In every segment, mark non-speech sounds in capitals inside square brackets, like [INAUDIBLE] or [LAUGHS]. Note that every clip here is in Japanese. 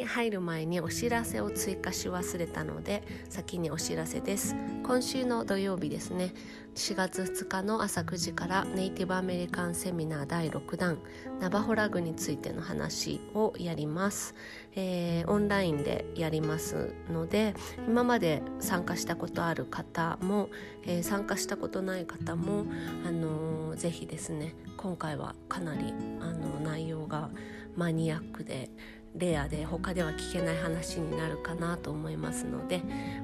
に入る前にお知らせを追加し忘れたので先にお知らせです。今週の土曜日ですね。4月2日の朝9時からネイティブアメリカンセミナー第6弾ナバホラグについての話をやります、えー、オンラインでやりますので今まで参加したことある方も、えー、参加したことない方も、あのー、ぜひですね今回はかなりあの内容がマニアックでレアで他では聞けない話になるかなと思いますので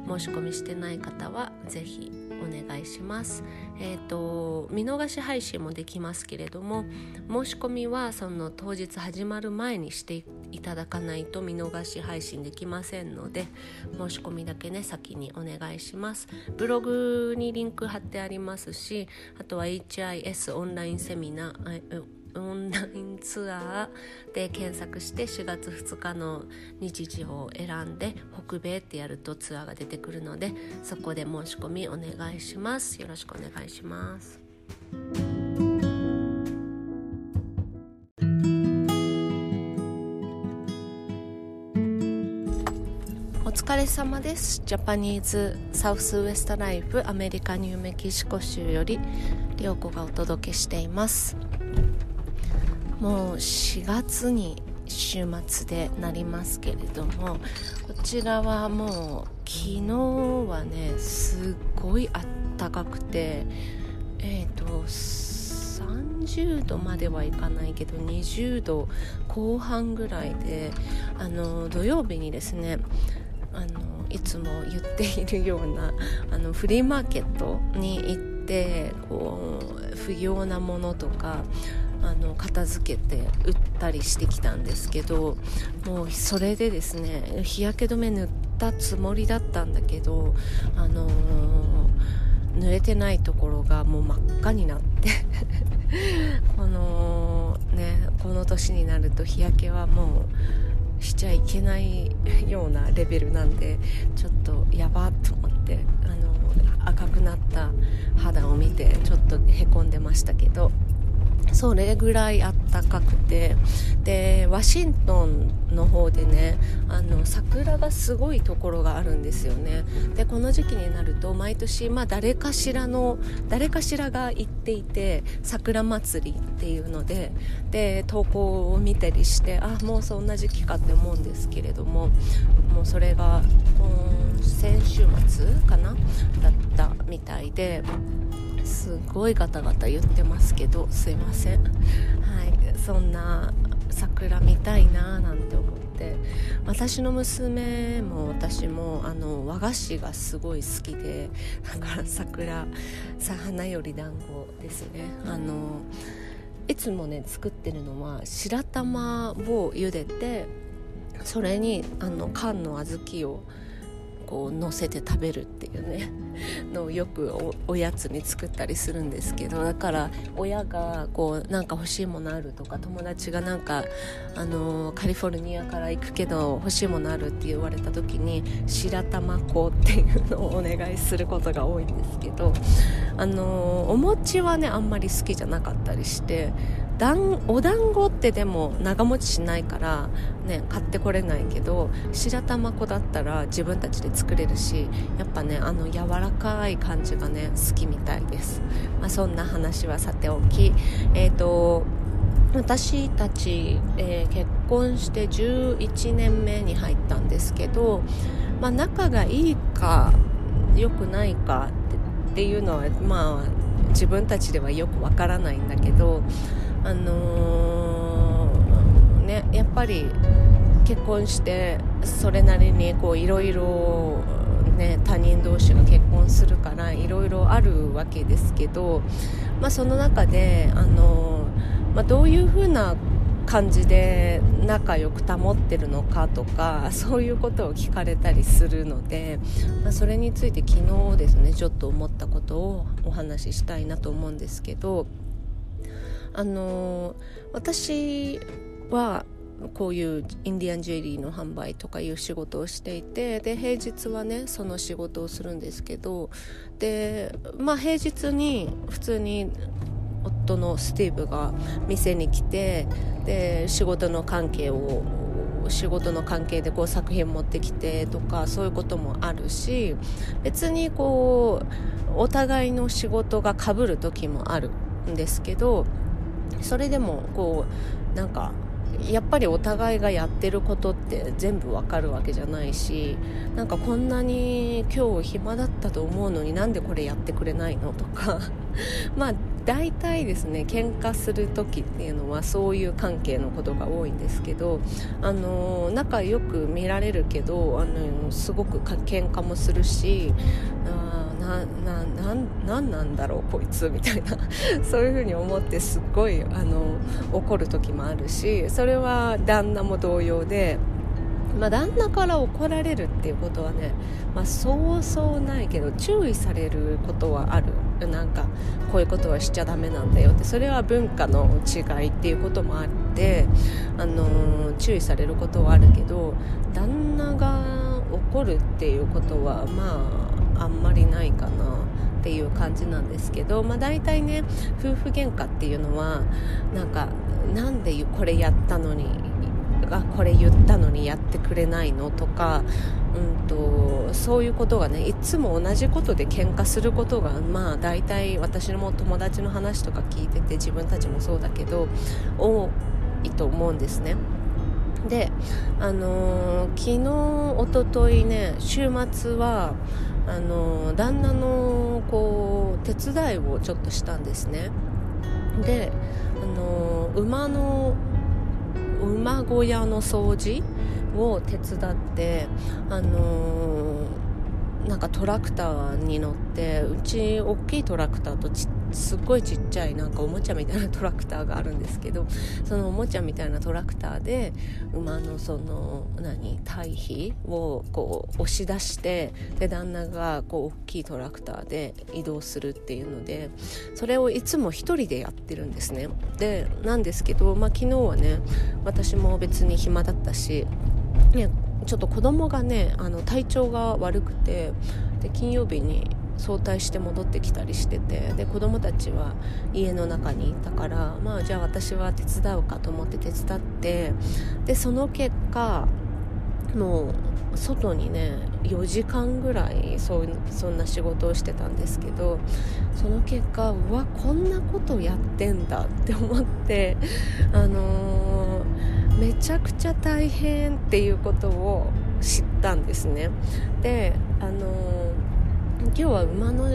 申し込みしてない方は是非お願いします。えっ、ー、と見逃し配信もできますけれども申し込みはその当日始まる前にしていただかないと見逃し配信できませんので申し込みだけね先にお願いします。ブログにリンク貼ってありますしあとは HIS オンラインセミナーオンラインツアーで検索して4月2日の日時を選んで北米ってやるとツアーが出てくるのでそこで申し込みお願いします。よろしくお願いします。お疲れ様です。ジャパニーズサウスウエストライフアメリカニューメキシコ州より涼子がお届けしています。もう4月に週末でなりますけれどもこちらはもう昨日はねすっごいあったかくてえっ、ー、と30度まではいかないけど20度後半ぐらいであの土曜日にですねあのいつも言っているようなあのフリーマーケットに行ってこう不要なものとかあの片付けて売ったりしてきたんですけどもうそれでですね日焼け止め塗ったつもりだったんだけどあのー、濡れてないところがもう真っ赤になって [LAUGHS] このねこの年になると日焼けはもうしちゃいけないようなレベルなんでちょっとやばっと思ってあの赤くなった肌を見てちょっとへそれぐらいあったかくて。でワシントンの方でねあの桜がすごいところがあるんですよね。でこの時期になると毎年、まあ、誰かしらの誰かしらが行っていて桜祭りっていうのでで投稿を見たりしてあもうそんな時期かって思うんですけれどももうそれが先週末かな？だったみたいで。すごいガタガタ言ってますけどすいません。はい。そんな桜見たいななんて思って。私の娘も私もあの和菓子がすごい好きでだから桜さ花より団子ですね。あのいつもね作ってるのは白玉を茹でてそれにあの缶の小豆をこう乗せて食べるっていうね [LAUGHS] のをよくおやつに作ったりするんですけどだから親がこうなんか欲しいものあるとか友達がなんかあのカリフォルニアから行くけど欲しいものあるって言われた時に白玉粉っていうのをお願いすることが多いんですけどあのお餅はねあんまり好きじゃなかったりしてだんお団子ってでも長持ちしないからね買ってこれないけど白玉粉だったら自分たちで作れるしやっぱねあの柔らかい感じがね好きみたいです、まあ、そんな話はさておき。え、ー、と私たち、えー、結婚して11年目に入ったんですけど、まあ、仲がいいか良くないかっていうのはまあ自分たちではよくわからないんだけどあのー、ねやっぱり結婚してそれなりにいろいろね他人同士が結婚するからいろいろあるわけですけど、まあ、その中であの、まあ、どういうふうな感じで仲良く保ってるのかとかそういうことを聞かれたりするので、まあ、それについて昨日ですねちょっと思ったことをお話ししたいなと思うんですけどあの私はこういうインディアンジュエリーの販売とかいう仕事をしていてで平日はねその仕事をするんですけどでまあ平日に普通に夫のスティーブが店に来てで仕事の関係を仕事の関係でこう作品持ってきてとかそういうこともあるし別にこうお互いの仕事がかぶる時もあるんですけどそれでもこうなんかやっぱりお互いがやってることって全部わかるわけじゃないしなんかこんなに今日暇だったと思うのになんでこれやってくれないのとか [LAUGHS] まあ大体ですね喧嘩する時っていうのはそういう関係のことが多いんですけどあの仲良く見られるけどあのすごく喧嘩もするしあなななんなんだろうこいつみたいな。そういうふうに思ってすっごいあの怒る時もあるしそれは旦那も同様で。まあ、旦那から怒られるっていうことはね、まあ、そうそうないけど注意されることはある。なんかこういうことはしちゃだめなんだよって。それは文化の違いっていうこともあってあの注意されることはあるけど旦那が怒るっていうことはまありないかなっていう感じなんですけど、まあ、大体ね夫婦喧嘩っていうのはなんかなんでこれやったのにあこれ言ったのにやってくれないのとか、うんと、そういうことがねいつも同じことで喧嘩することがまあ大体私の友達の話とか聞いてて自分たちもそうだけど多いと思うんですね。であのー、昨日おとといね週末はあの旦那のこう手伝いをちょっとしたんですね。であの馬の馬小屋の掃除を手伝ってあのなんかトラクターに乗ってうち大きいトラクターとちっすっごいちっちゃいなんかおもちゃみたいなトラクターがあるんですけどそのおもちゃみたいなトラクターで馬のその何堆肥をこう押し出してで旦那がこう大きいトラクターで移動するっていうのでそれをいつも1人でやってるんですね。でなんですけど、まあ、昨日はね私も別に暇だったし、ね、ちょっと子供がねあの体調が悪くてで金曜日に早退して戻ってきたりしててで子供たちは家の中にいたからまあじゃあ私は手伝うかと思って手伝ってでその結果もう外にね4時間ぐらいそそんな仕事をしてたんですけどその結果うわこんなことやってんだって思ってあのー、めちゃくちゃ大変っていうことを知ったんですね。であのー今日は馬の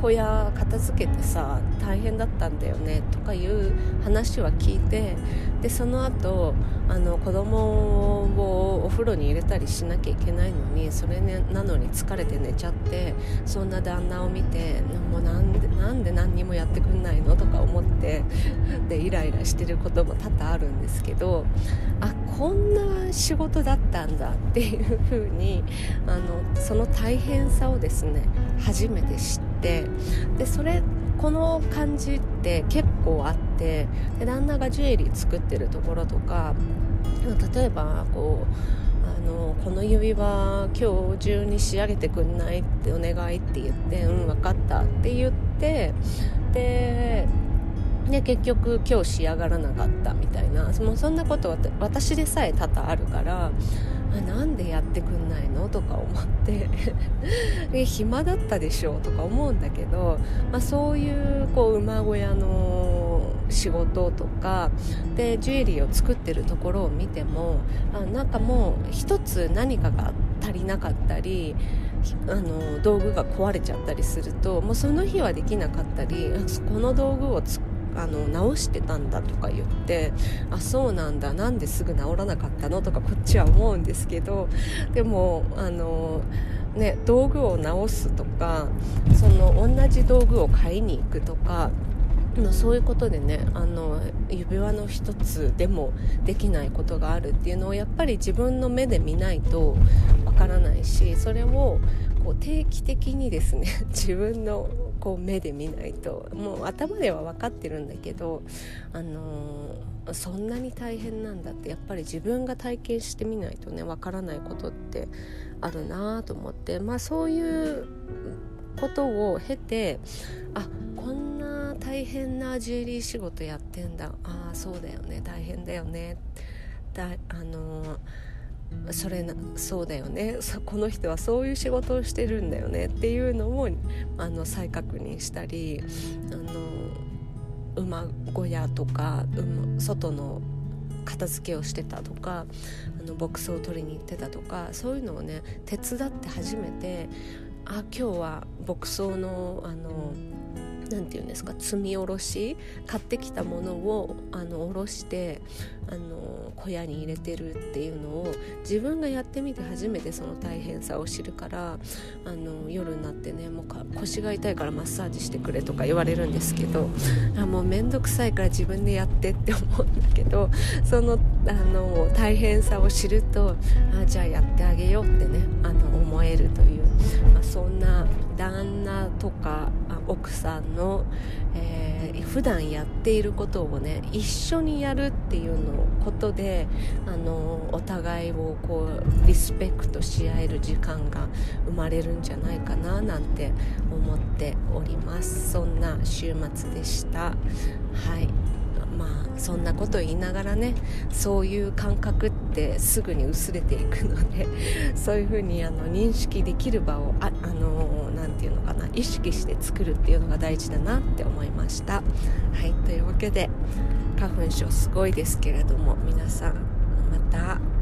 小屋片付けてさ大変だったんだよねとかいう話は聞いてでその後あの子供をお風呂に入れたりしなきゃいけないのにそれ、ね、なのに疲れて寝ちゃってそんな旦那を見てもうなんでなんで何にもやってくんないのとか思ってでイライラしてることも多々あるんですけどあこんな仕事だったんだっていう風にあのその大変さをですね初めて知ってでそれこの感じって結構あってで旦那がジュエリー作ってるところとか例えばこうあのこの指輪今日中に仕上げてくんない？ってお願いって言ってうん分かったって言ってでで結局今日仕上がらなかったみたいな。もうそんなこと私でさえ多々あるからあなんでやってくんないのとか思って。[LAUGHS] え暇だったでしょうとか思うんだけど、まあ、そういうこう馬小屋の仕事とかでジュエリーを作ってるところを見てもあなんかもう一つ何かが足りなかったりあの道具が壊れちゃったりするともうその日はできなかったりこの道具を作あの直してたんだとか言ってあそうなんだなんですぐ治らなかったのとかこっちは思うんですけどでもあのね道具を直すとかその同じ道具を買いに行くとかそういうことでねあの指輪の一つでもできないことがあるっていうのをやっぱり自分の目で見ないとわからないしそれをこう定期的にですね [LAUGHS] 自分のこう目で見ないともう頭では分かってるんだけど、あのー、そんなに大変なんだってやっぱり自分が体験してみないとね分からないことってあるなと思ってまあそういうことを経てあこんな大変なジュエリー仕事やってんだ。ああそうだよね。大変だよね。だあのそれなそうだよね。[LAUGHS] この人はそういう仕事をしてるんだよねっていうのもあの再確認したりあの馬小屋とか外の片付けをしてたとかあのボックスを取りに行ってたとかそういうのをね手伝って初めてあ今日は牧草のあの何て言うんですか積み下ろし買ってきたものをあの下ろしてあの小屋に入れてるっていうのを自分がやってみて初めてその大変さを知るからあの夜になってねもう腰が痛いからマッサージしてくれとか言われるんですけどあもう面倒くさいから自分でやってって思うんだけどそのあの大変さを知るとあじゃあやってあげようってねあの思えるという、まあ、そんな旦那とかんの、えー、普段やっていることをね一緒にやるっていうのことであのお互いをこうリスペクトし合える時間が生まれるんじゃないかななんて思っております。そんな週末でした。はい。まあそんなこと言いながらねそういう感覚ってすぐに薄れていくので [LAUGHS] そういうふうにあの認識できる場をああのなて言うのかな意識して作るっていうのが大事だなって思いました。はいというわけで花粉症すごいですけれども皆さんまた。